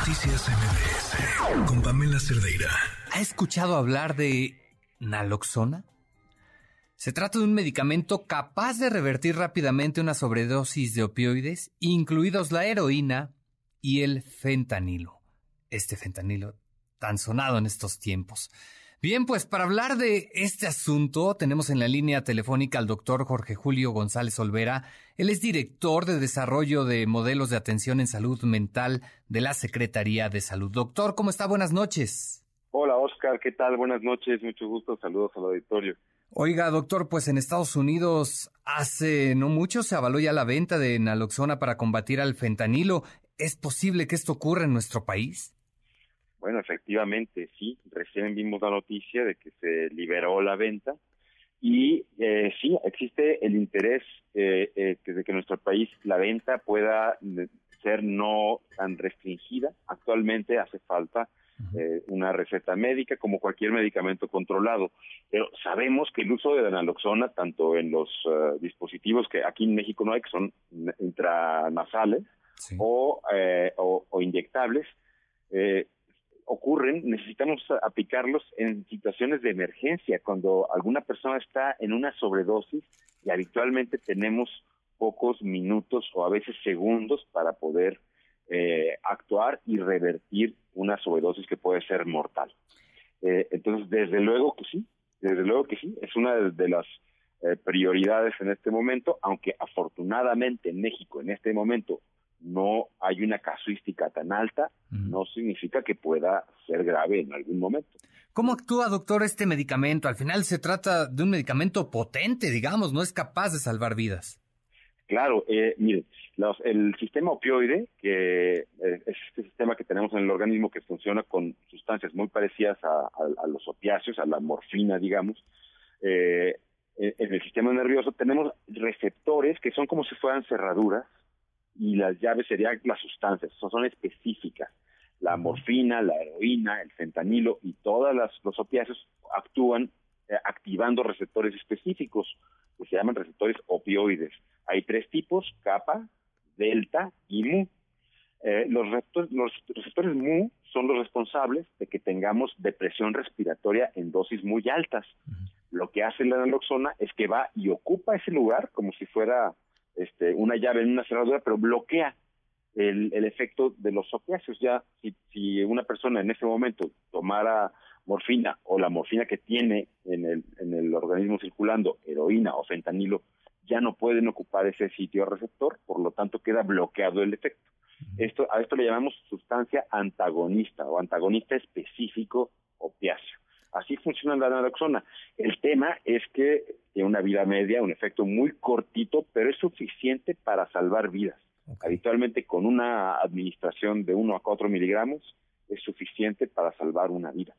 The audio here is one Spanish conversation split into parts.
Noticias MBS con Pamela Cerdeira. ¿Ha escuchado hablar de naloxona? Se trata de un medicamento capaz de revertir rápidamente una sobredosis de opioides, incluidos la heroína y el fentanilo. Este fentanilo tan sonado en estos tiempos. Bien, pues para hablar de este asunto tenemos en la línea telefónica al doctor Jorge Julio González Olvera. Él es director de desarrollo de modelos de atención en salud mental de la Secretaría de Salud. Doctor, ¿cómo está? Buenas noches. Hola, Oscar, ¿qué tal? Buenas noches, mucho gusto, saludos al auditorio. Oiga, doctor, pues en Estados Unidos hace no mucho se avaló ya la venta de naloxona para combatir al fentanilo. ¿Es posible que esto ocurra en nuestro país? Bueno, efectivamente, sí. Recién vimos la noticia de que se liberó la venta y eh, sí, existe el interés eh, eh, de que en nuestro país la venta pueda ser no tan restringida. Actualmente hace falta eh, una receta médica como cualquier medicamento controlado, pero sabemos que el uso de la naloxona, tanto en los dispositivos que aquí en México no hay, que son intranasales o, o, o, inyectables, eh, ocurren, necesitamos aplicarlos en situaciones de emergencia, cuando alguna persona está en una sobredosis y habitualmente tenemos pocos minutos o a veces segundos para poder eh, actuar y revertir una sobredosis que puede ser mortal. Eh, entonces, desde luego que sí, desde luego que sí, es una de, las eh, prioridades en este momento, aunque afortunadamente en México en este momento no hay una casuística tan alta, no significa que pueda ser grave en algún momento. ¿Cómo actúa, doctor, este medicamento? Al final se trata de un medicamento potente, digamos, no es capaz de salvar vidas. Claro, eh, mire, el sistema opioide, que eh, es este sistema que tenemos en el organismo que funciona con sustancias muy parecidas a, los opiáceos, a la morfina, digamos, eh, en el sistema nervioso tenemos receptores que son como si fueran cerraduras y las llaves serían las sustancias, son específicas. La morfina, la heroína, el fentanilo y todas las, los opiáceos actúan eh, activando receptores específicos que se llaman receptores opioides. Hay tres tipos, kappa, delta y mu. Eh, los, los receptores mu son los responsables de que tengamos depresión respiratoria en dosis muy altas. Lo que hace la naloxona es que va y ocupa ese lugar como si fuera este, una llave en una cerradura, pero bloquea el, el efecto de los opiáceos. Ya si, si una persona en ese momento tomara morfina o la morfina que tiene en el, en el organismo circulando, heroína o fentanilo, ya no pueden ocupar ese sitio receptor, por lo tanto queda bloqueado el efecto. Esto, a esto le llamamos sustancia antagonista o antagonista específico opiáceo. Así funciona la naloxona. El tema es que una vida media, un efecto muy cortito, pero es suficiente para salvar vidas. Habitualmente con una administración de 1 a 4 miligramos es suficiente para salvar una vida.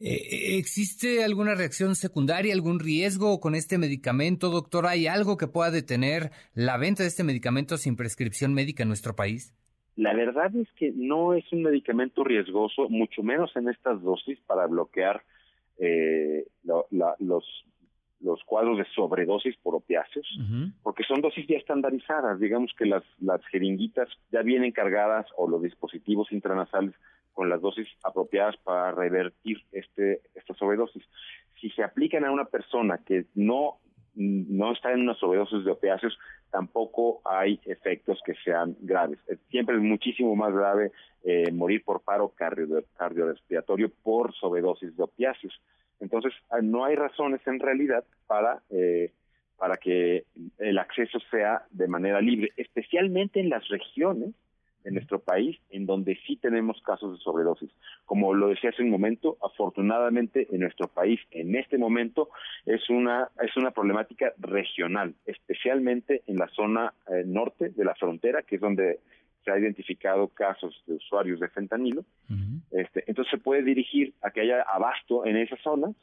Eh, ¿Existe alguna reacción secundaria, algún riesgo con este medicamento, doctor? ¿Hay algo que pueda detener la venta de este medicamento sin prescripción médica en nuestro país? La verdad es que no es un medicamento riesgoso, mucho menos en estas dosis para bloquear eh, los, los cuadros de sobredosis por opiáceos, porque son dosis ya estandarizadas, digamos que las, las jeringuitas ya vienen cargadas o los dispositivos intranasales con las dosis apropiadas para revertir este esta sobredosis. Si se aplican a una persona que no no está en una sobredosis de opiáceos, tampoco hay efectos que sean graves. Siempre es muchísimo más grave eh, morir por paro cardiorrespiratorio por sobredosis de opiáceos. Entonces, ah, no hay razones en realidad para, eh, para que el acceso sea de manera libre, especialmente en las regiones en nuestro país en donde sí tenemos casos de sobredosis. Como lo decía hace un momento, afortunadamente en nuestro país en este momento es una es una problemática regional, especialmente en la zona eh, norte de la frontera, que es donde se ha identificado casos de usuarios de fentanilo. este, entonces se puede dirigir a que haya abasto en esas zonas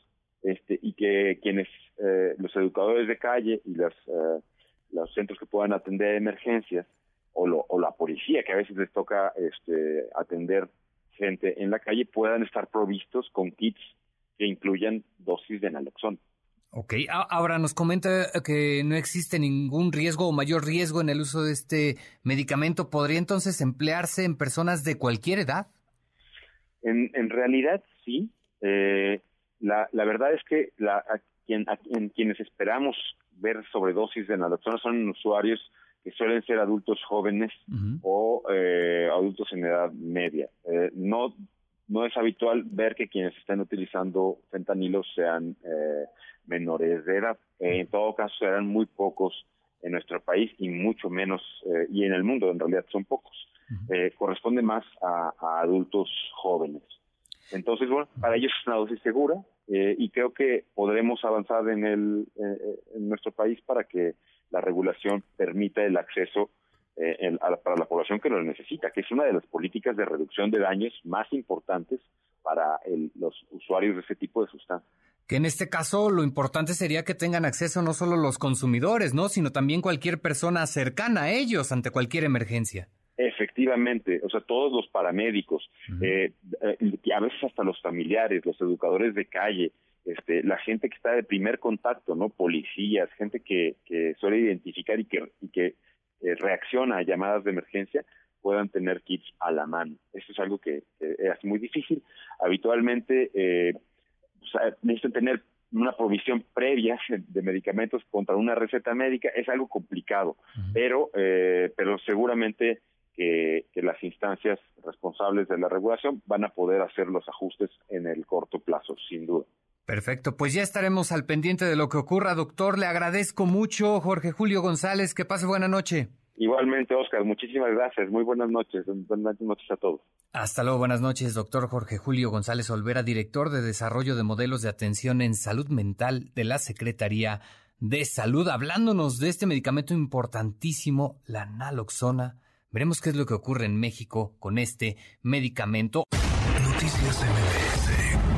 este, y que quienes, eh, los educadores de calle y los, eh, los centros que puedan atender emergencias o, lo, o la policía, que a veces les toca este, atender gente en la calle, puedan estar provistos con kits que incluyan dosis de naloxona. Ok, ahora nos comenta que no existe ningún riesgo o mayor riesgo en el uso de este medicamento. ¿Podría entonces emplearse en personas de cualquier edad? En, en realidad sí. Eh, la, la, verdad es que la, quien, en quienes esperamos ver sobredosis de naloxona son usuarios que suelen ser adultos jóvenes o eh, adultos en edad media. Eh, no no es habitual ver que quienes están utilizando fentanilo sean eh, menores de edad. en todo caso, serán muy pocos en nuestro país y mucho menos, y en el mundo en realidad son pocos. corresponde más a, a, adultos jóvenes. Entonces, bueno, para ellos es una dosis segura, eh, y creo que podremos avanzar en, el, eh, en nuestro país para que la regulación permita el acceso eh, para la población que lo necesita, que es una de las políticas de reducción de daños más importantes para los usuarios de ese tipo de sustancias. Que en este caso lo importante sería que tengan acceso no solo los consumidores, ¿no? sino también cualquier persona cercana a ellos ante cualquier emergencia. Efectivamente, o sea, todos los paramédicos, eh, eh, a veces hasta los familiares, los educadores de calle, este, la gente que está de primer contacto, ¿no? Policías, gente que, que suele identificar y que, y que eh, reacciona a llamadas de emergencia, puedan tener kits a la mano. Eso es algo que, es muy difícil. Habitualmente eh, necesitan tener una provisión previa de medicamentos contra una receta médica. Es algo complicado, pero, eh, pero seguramente que, las instancias responsables de la regulación van a poder hacer los ajustes en el corto plazo, sin duda. Perfecto, pues ya estaremos al pendiente de lo que ocurra, doctor. Le agradezco mucho, Jorge Julio González. Que pase buena noche. Igualmente, Oscar, muchísimas gracias. Muy buenas noches. Buenas noches a todos. Hasta luego, buenas noches, doctor Jorge Julio González Olvera, director de Desarrollo de Modelos de Atención en Salud Mental de la Secretaría de Salud, hablándonos de este medicamento importantísimo, la naloxona Veremos qué es lo que ocurre en México con este medicamento. Noticias MBS